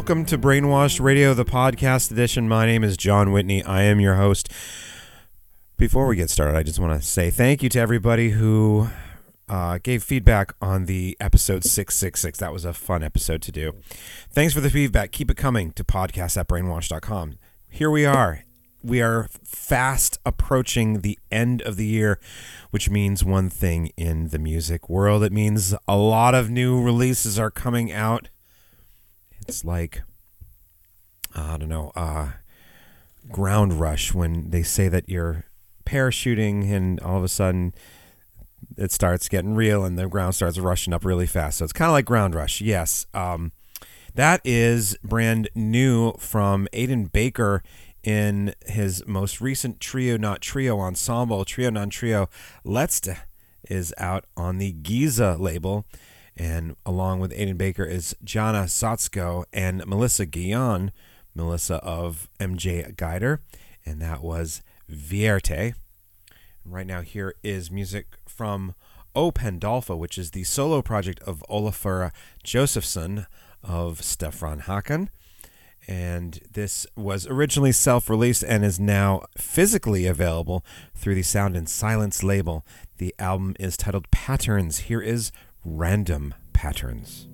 Welcome to Brainwashed Radio, the podcast edition. My name is John Whitney. I am your host. Before we get started, I just want to say thank you to everybody who uh, gave feedback on the episode 666. That was a fun episode to do. Thanks for the feedback. Keep it coming to podcast at brainwashed.com. Here we are. We are fast approaching the end of the year, which means one thing in the music world. It means a lot of new releases are coming out. It's like, I don't know, uh, ground rush when they say that you're parachuting and all of a sudden it starts getting real and the ground starts rushing up really fast. So it's kind of like ground rush. Yes. Um, that is brand new from Aidan Baker in his most recent trio, not trio ensemble, trio non trio. Letzte is out on the Gizeh label. And along with Aidan Baker is Jana Sotzko and Melissa Guion, Melissa of MJ Guider. And that was Vierte. Right now, here is music from Opandolfo, which is the solo project of Olafur Josephson of Stafrænn Hákon. And this was originally self released and is now physically available through the Sound In Silence label. The album is titled Patterns. Here is Random Patterns.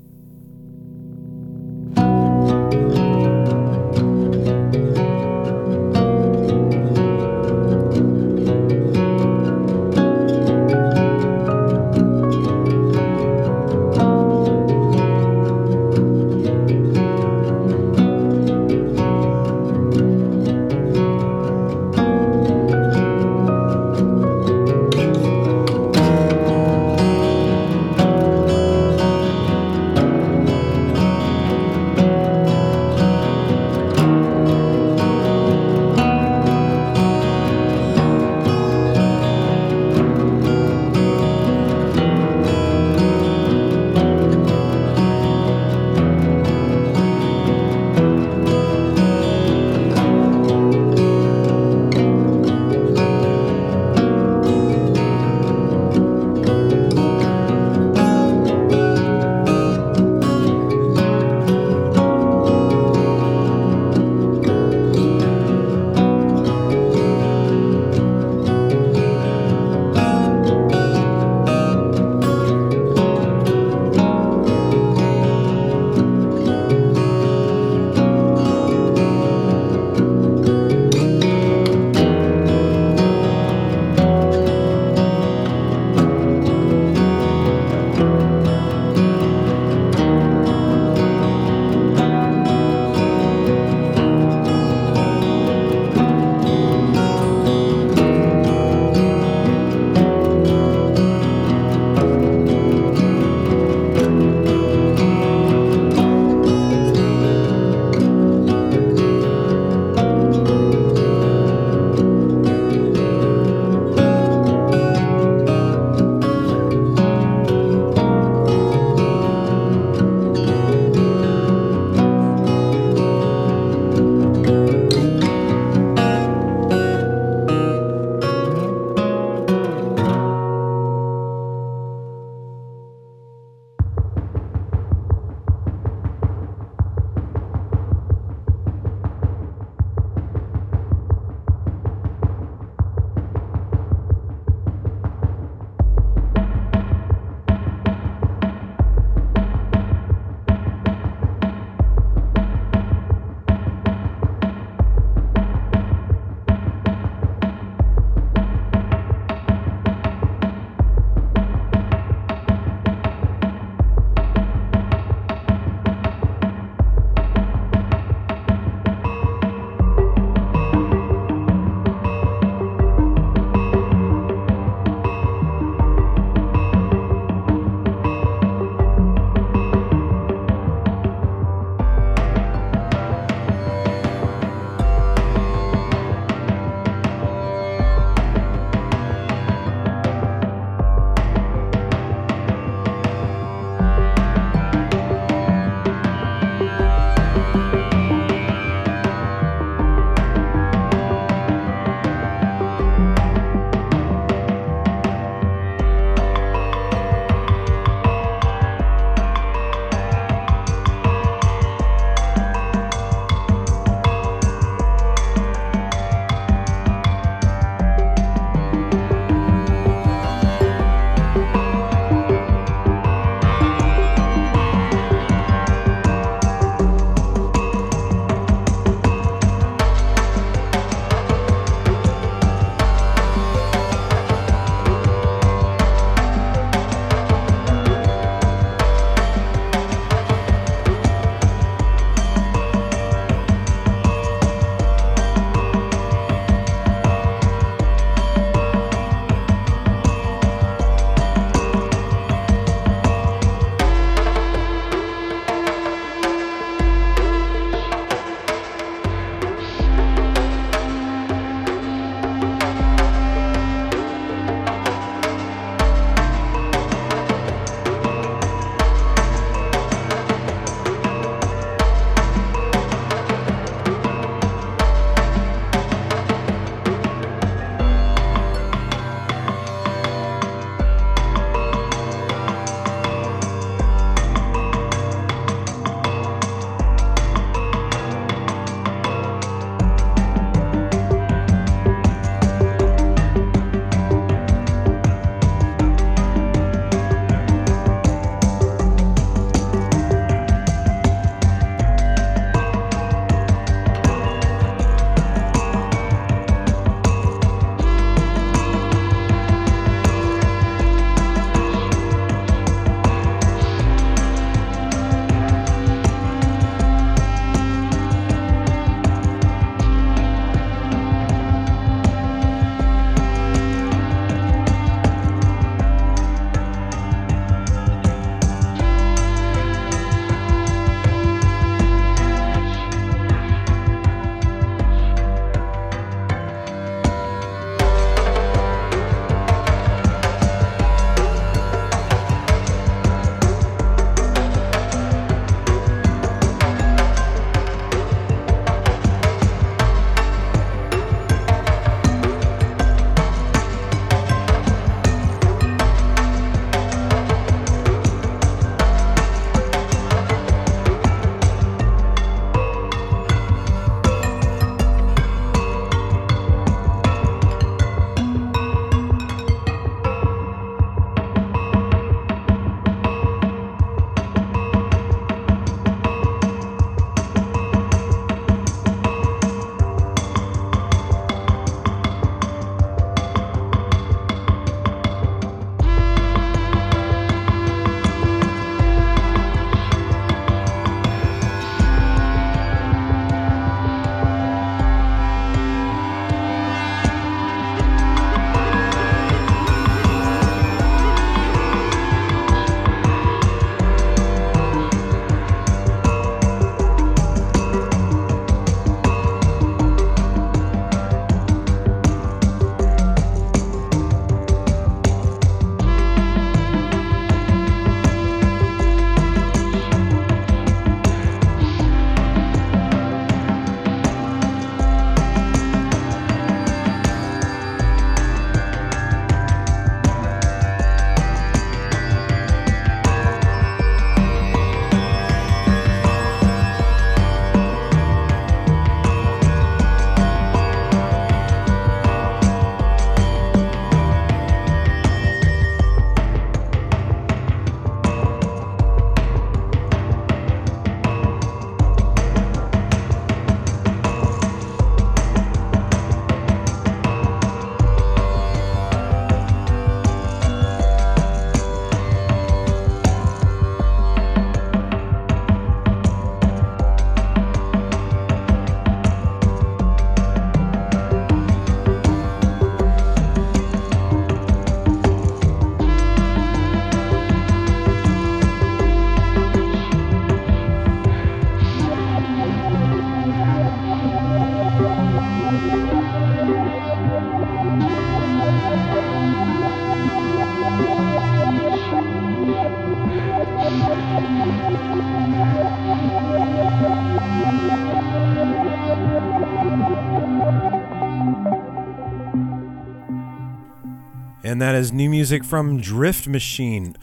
Is new music from Driftmachine,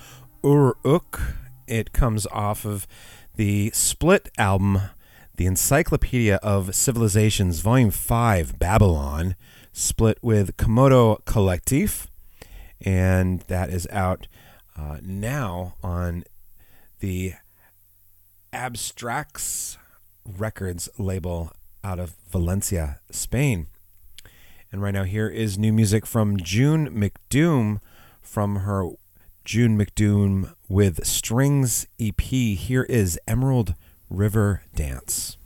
Uruk. It comes off of the split album, The Encyclopedia of Civilizations, Volume 5, Babylon, split with Komodo Collectif. And that is out uh, now on the Abstrakce Records label out of Valencia, Spain. And right now, here is new music from June McDoom from her June McDoom with Strings EP. Here is Emerald River Dance.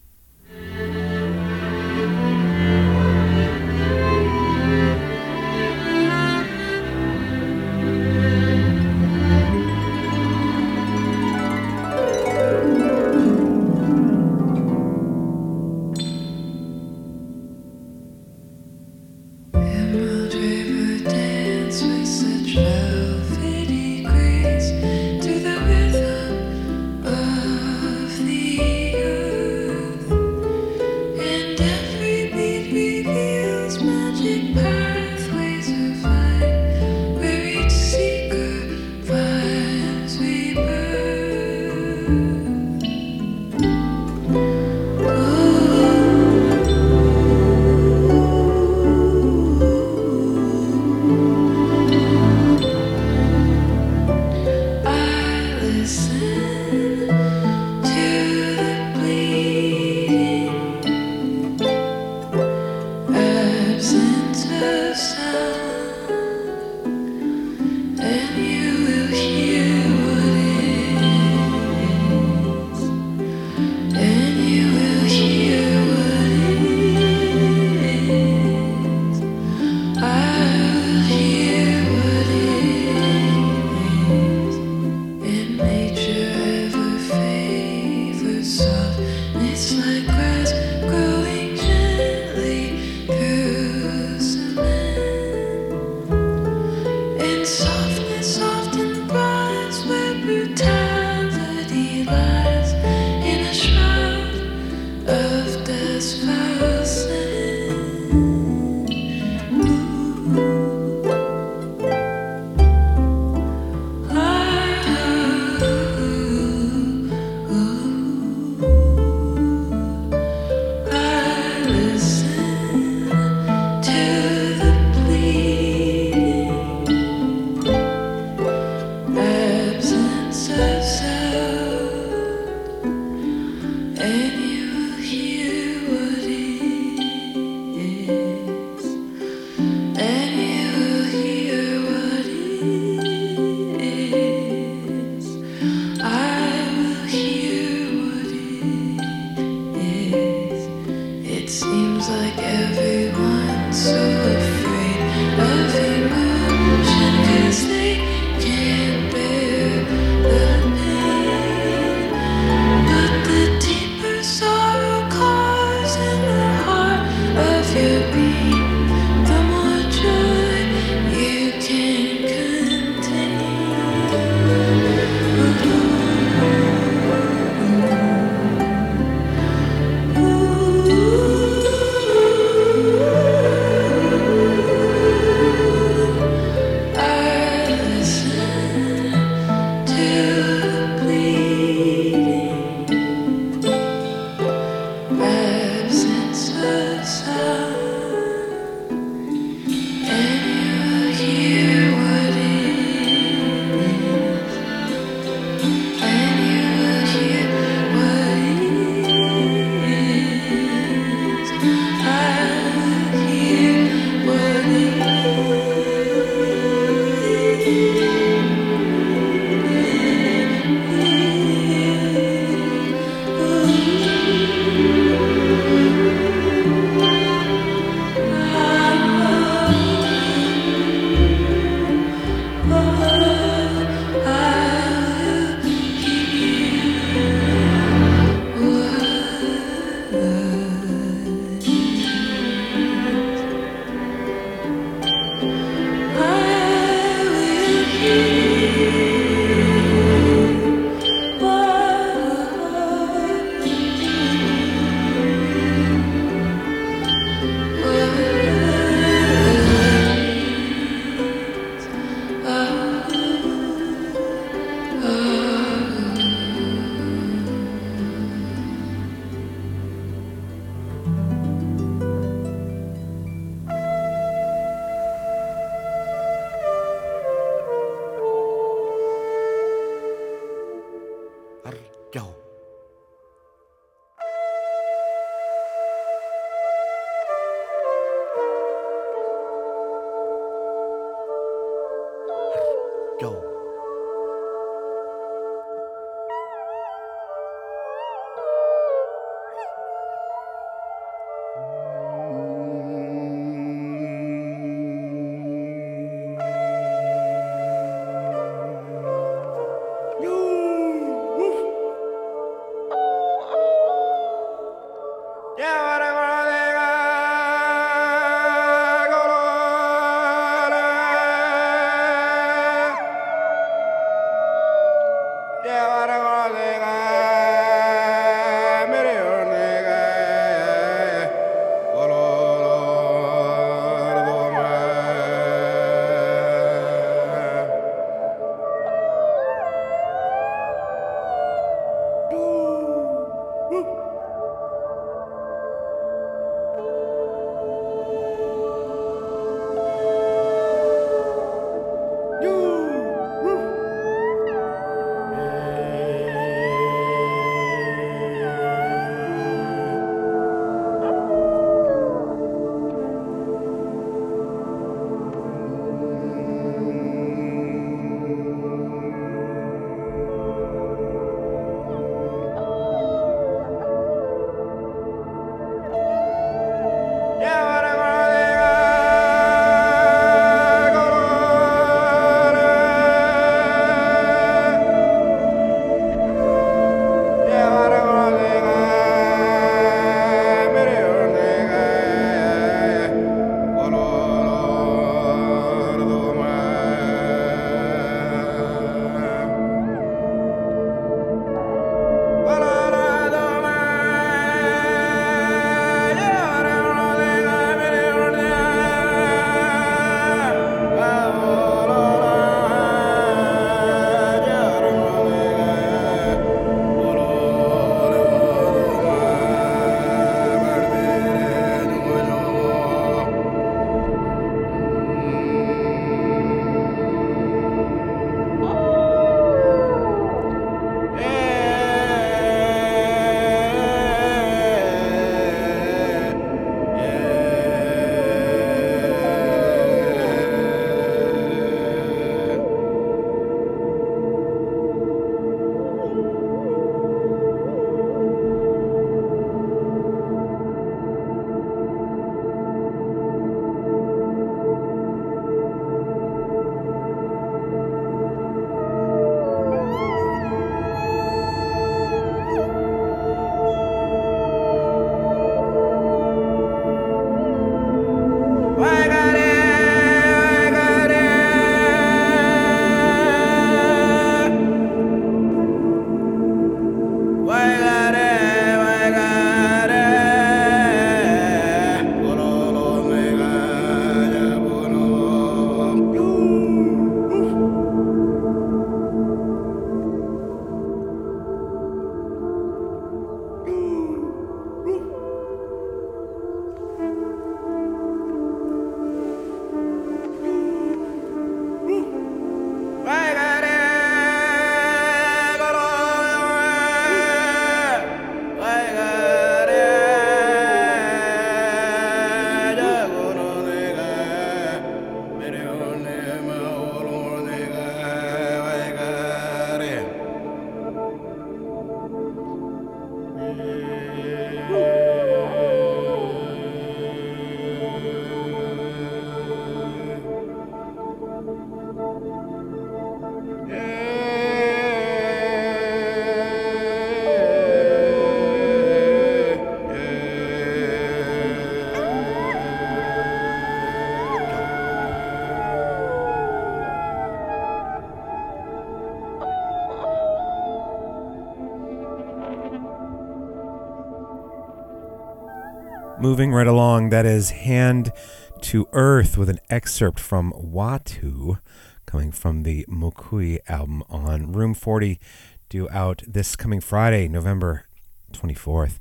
Moving right along, that is Hand to Earth with an excerpt from Watu coming from the Mokuy album on Room 40, due out this coming Friday, November 24th.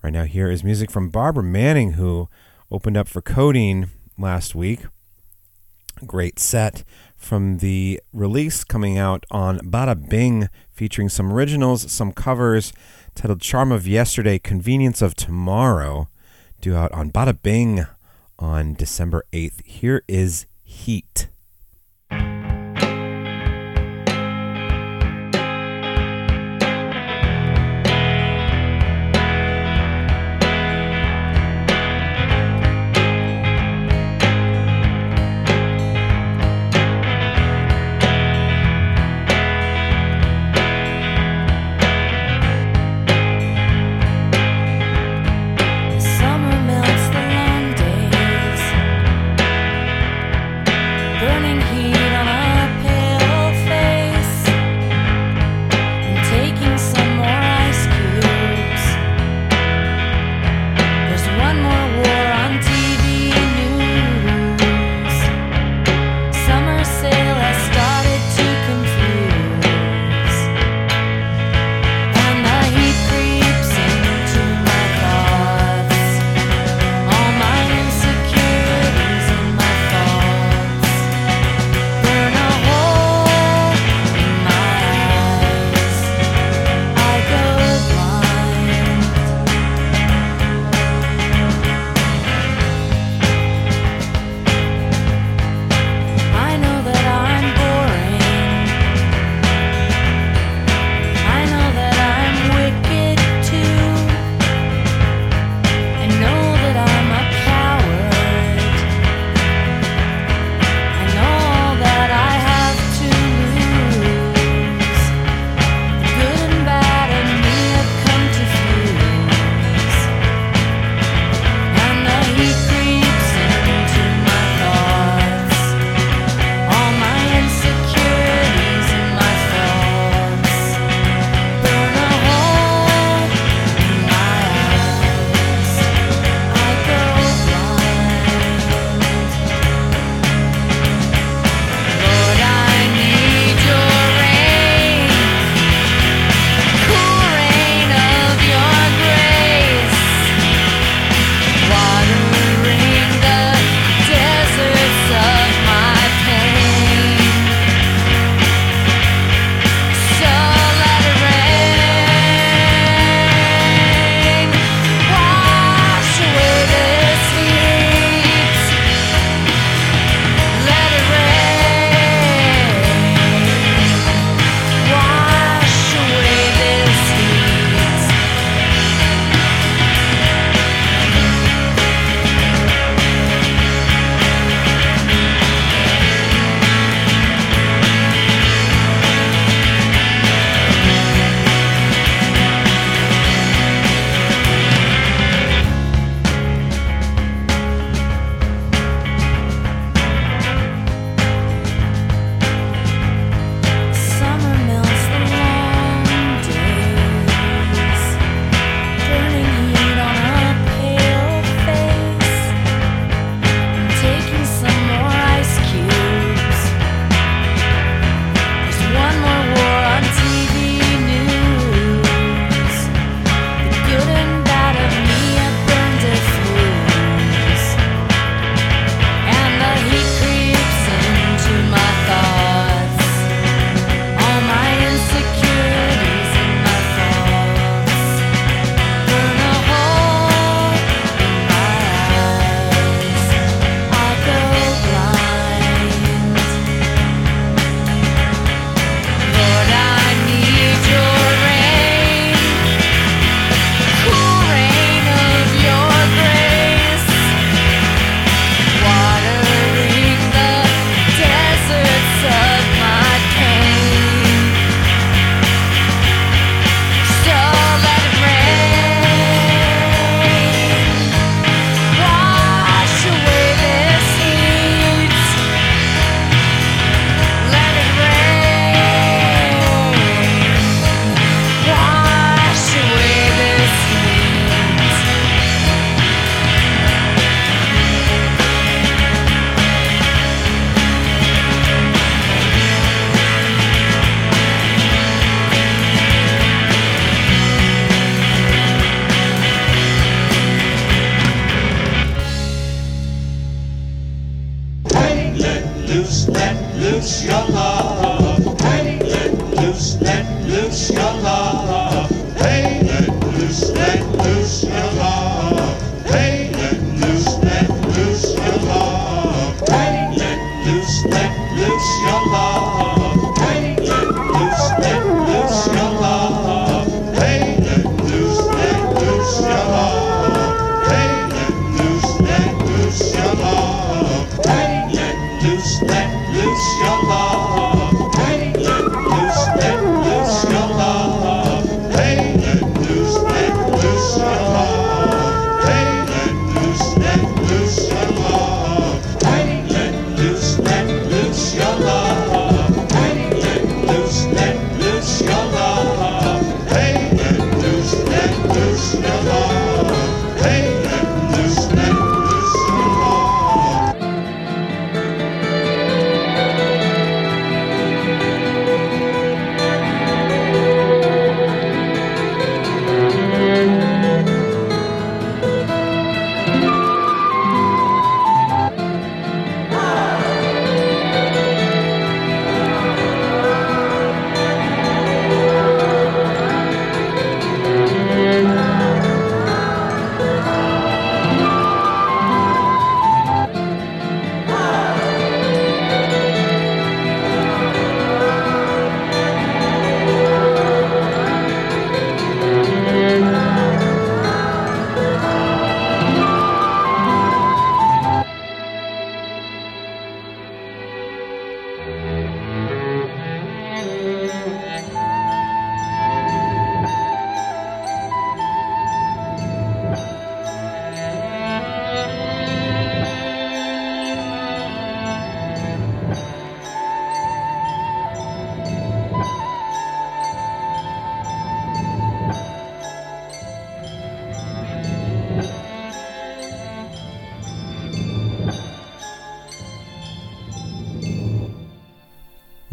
Right now, here is music from Barbara Manning, who opened up for Codeine last week. Great set from the release coming out on Ba Da Bing, featuring some originals, some covers, titled Charm of Yesterday, Convenience of Tomorrow due out on Ba Da Bing on December 8th. Here is Heat.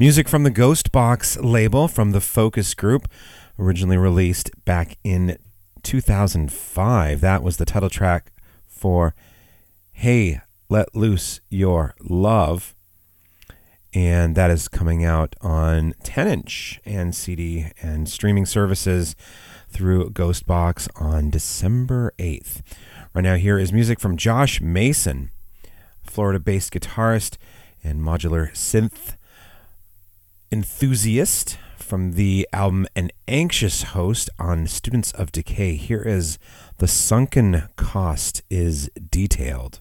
Music from the Ghost Box label from the Focus Group, originally released back in 2005. That was the title track for Hey, Let Loose Your Love. And that is coming out on 10 inch and CD and streaming services through Ghost Box on December 8th. Right now, here is music from Josh Mason, Florida based guitarist and modular synth enthusiast from the album An Anxious Host on Students of Decay. Here is The Sunken Cost is Detailed.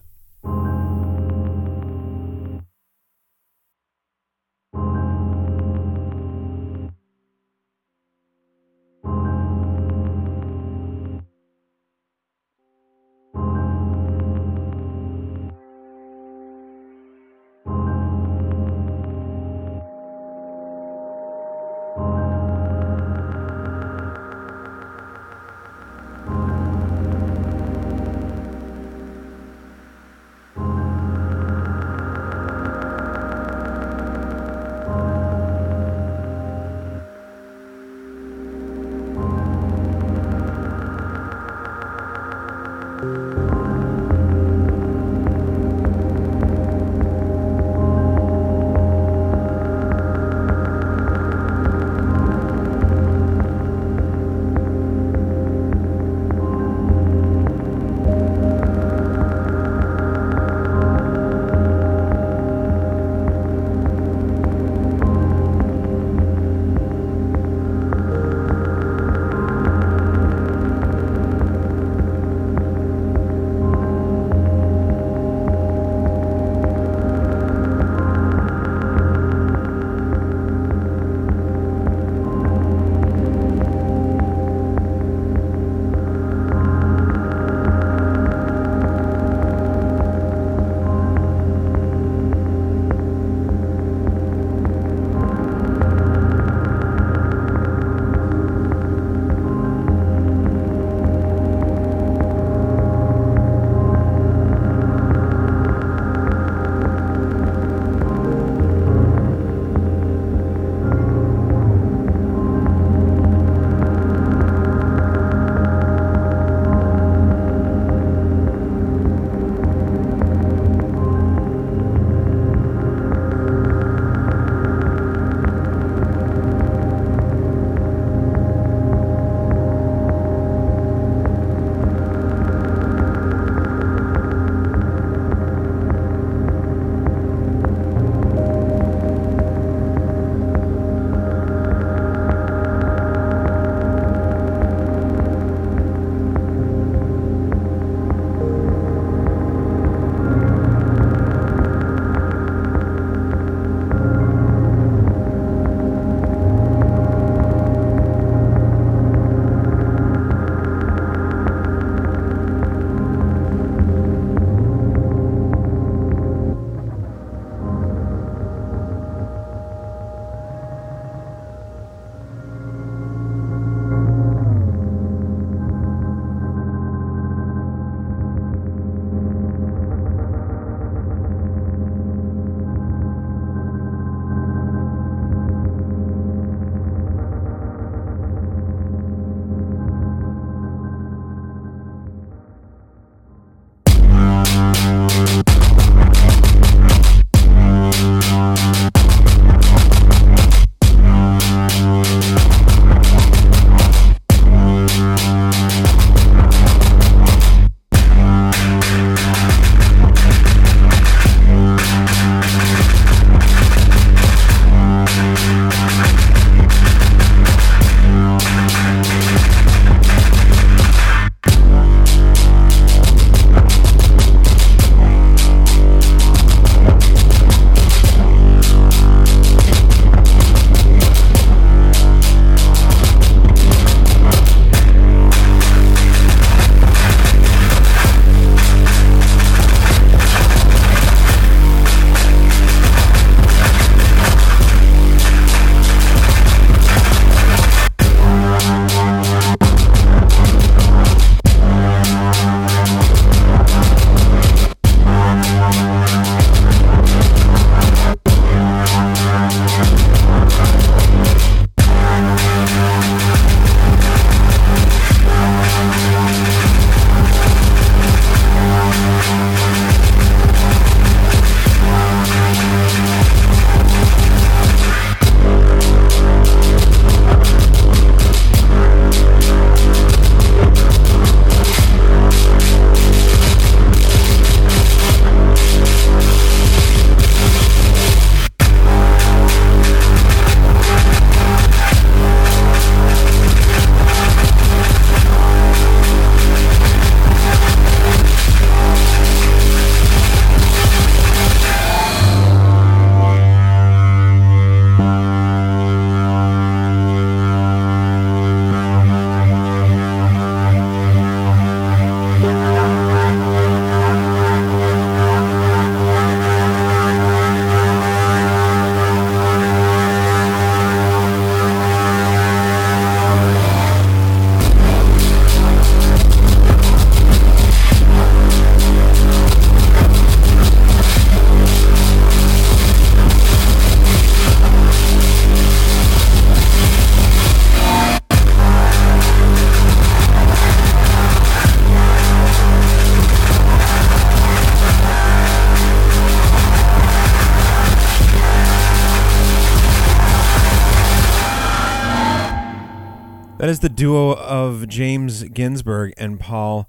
The duo of James Ginsburg and Paul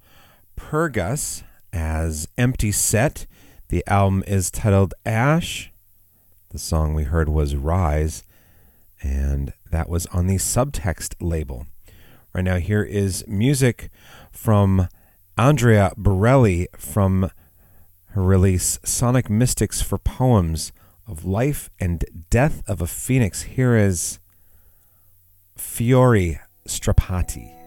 Purgas as emptyset. The album is titled Ash. The song we heard was Rise, and that was on the Subtext label. Right now, here is music from Andrea Burelli from her release Sonic Mystics for Poems of Life and Death of a Phoenix. Here is Fiori Strappati.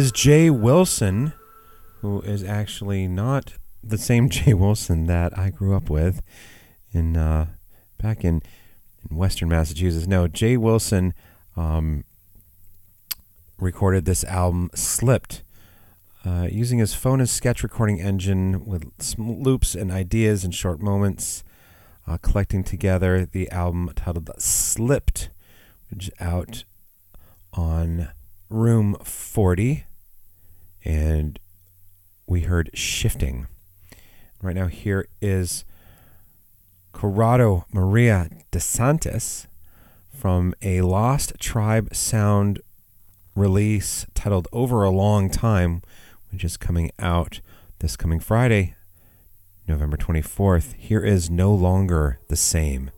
Is Jay Wilson, who is actually not the same Jay Wilson that I grew up with in uh, back in, in Western Massachusetts. No, Jay Wilson um, recorded this album "Slipped." Uh, using his phone as sketch recording engine with loops and ideas and short moments, uh, collecting together the album titled Slipped, which is out on Room40. Shifting. Right now, here is Corrado Maria De Santis from a Lost Tribe Sound release titled Over a Long Time which is coming out this coming Friday, November 24th. Here is No Longer the Same.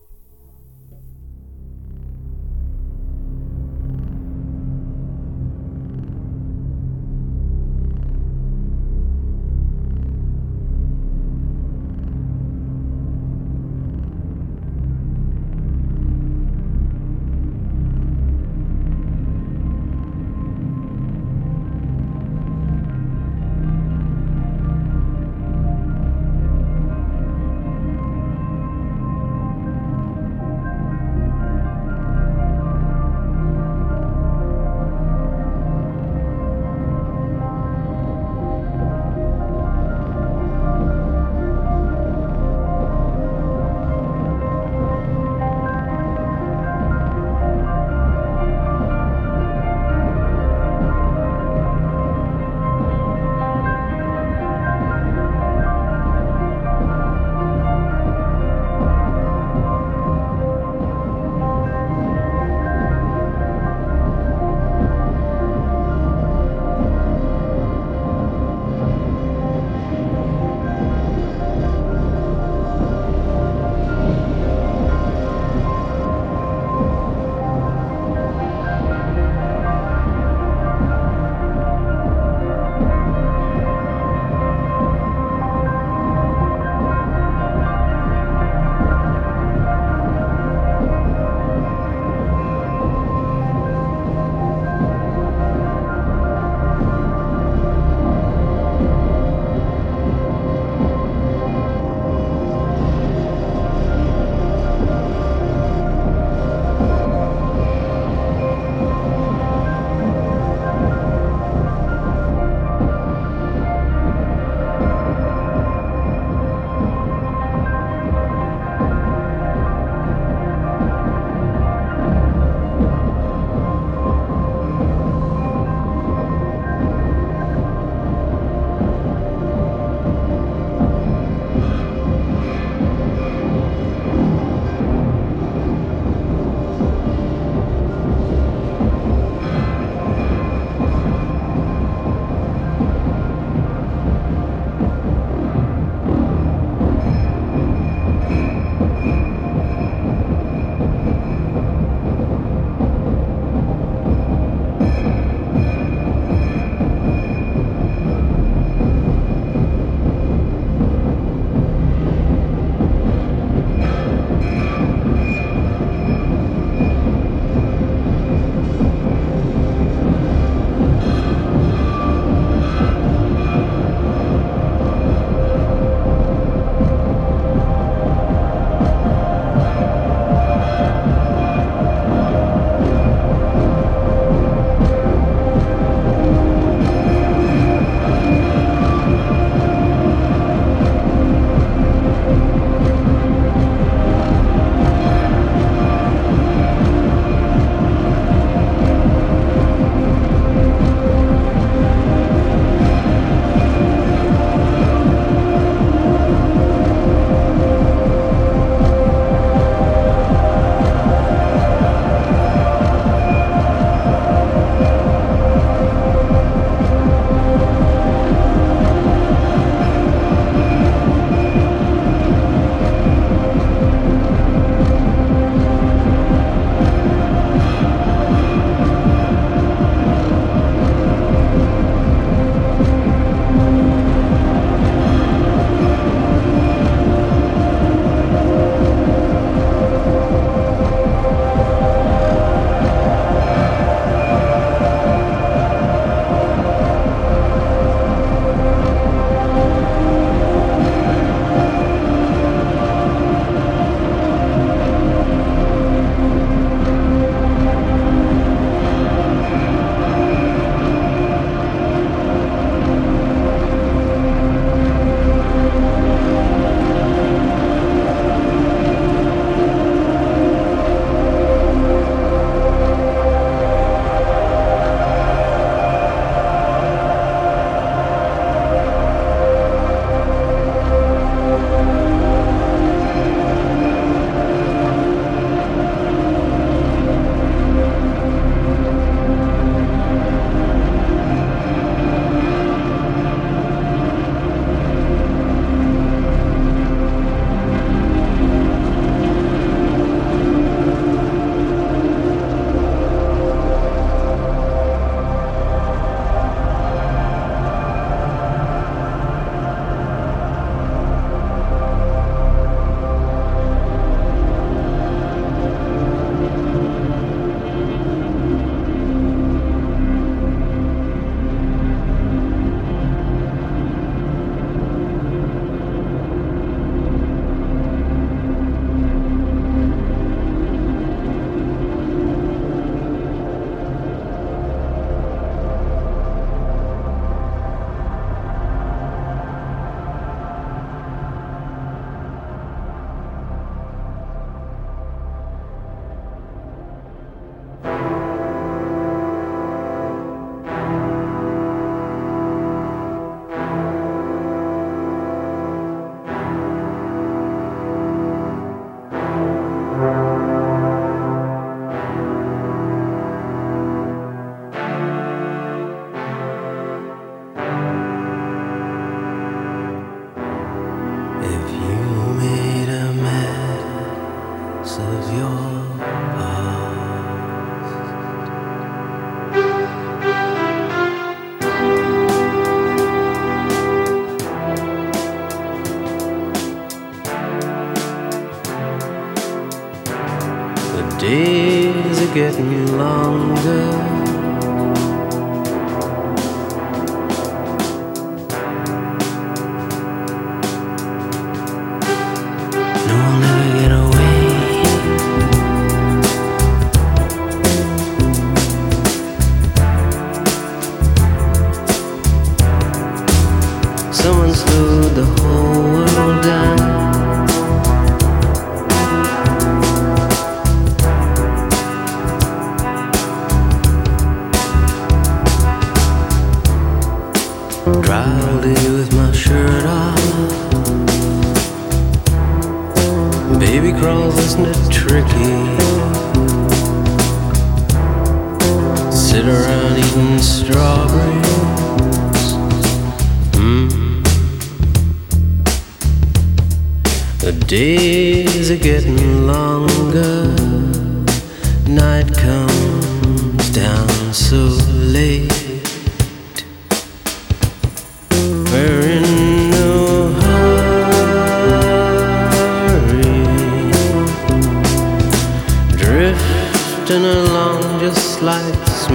Getting longer.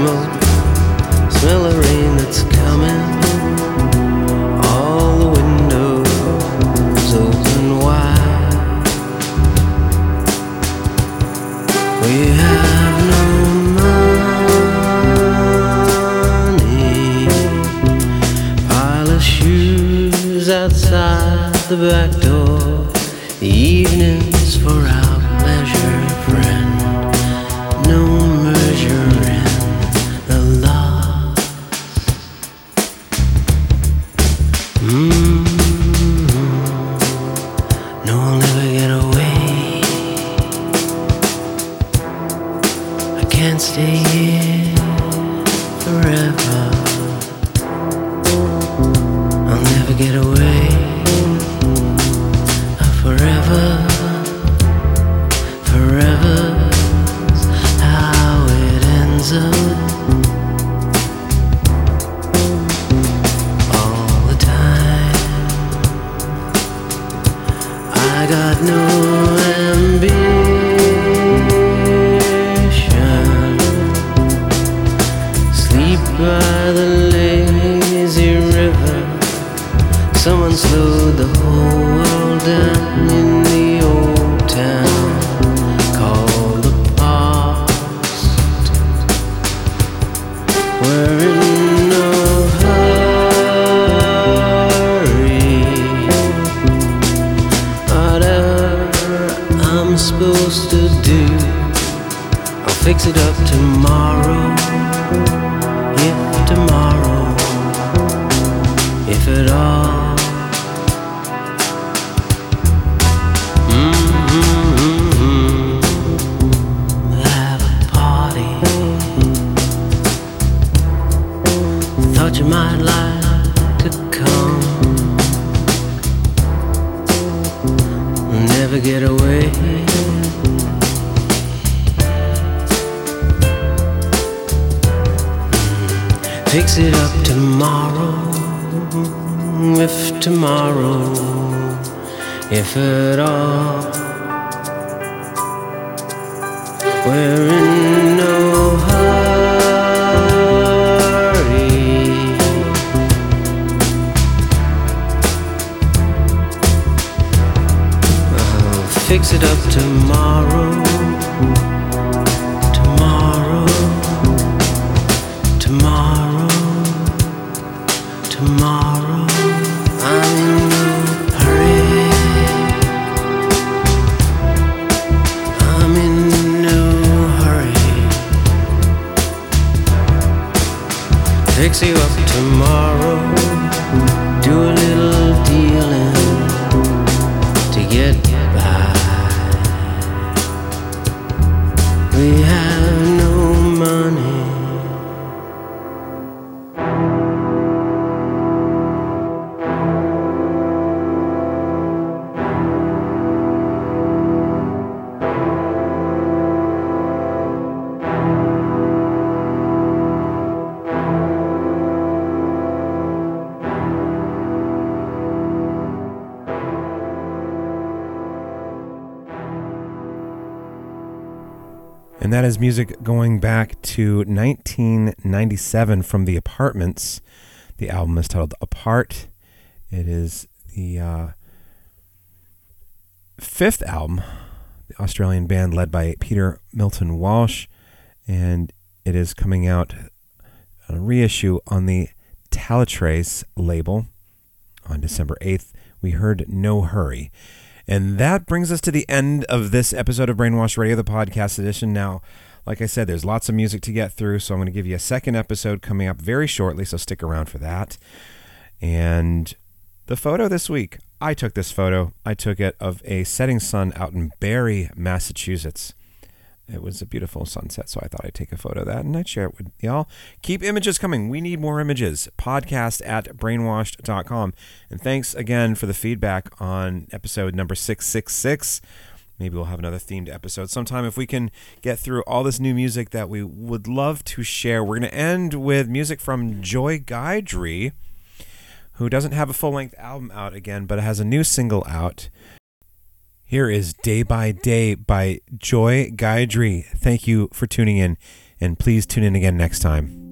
Like is music going back to 1997 from The Apartments. The album is titled Apart. It is the uh, fifth album, the Australian band led by Peter Milton Walsh, and it is coming out a reissue on the Talitres label on December 8th. We heard No Hurry. And that brings us to the end of this episode of Brainwashed Radio, the podcast edition. Now, like I said, there's lots of music to get through, so I'm going to give you a second episode coming up very shortly, so stick around for that. And the photo this week, I took this photo. I took it of a setting sun out in Barre, Massachusetts. It was a beautiful sunset, so I thought I'd take a photo of that and I'd share it with y'all. Keep images coming. We need more images. Podcast at brainwashed.com. And thanks again for the feedback on episode number 666. Maybe we'll have another themed episode sometime if we can get through all this new music that we would love to share. We're going to end with music from Joy Guidry, who doesn't have a full length album out again, but has a new single out. Here is Day by Day by Joy Guidry. Thank you for tuning in, and please tune in again next time.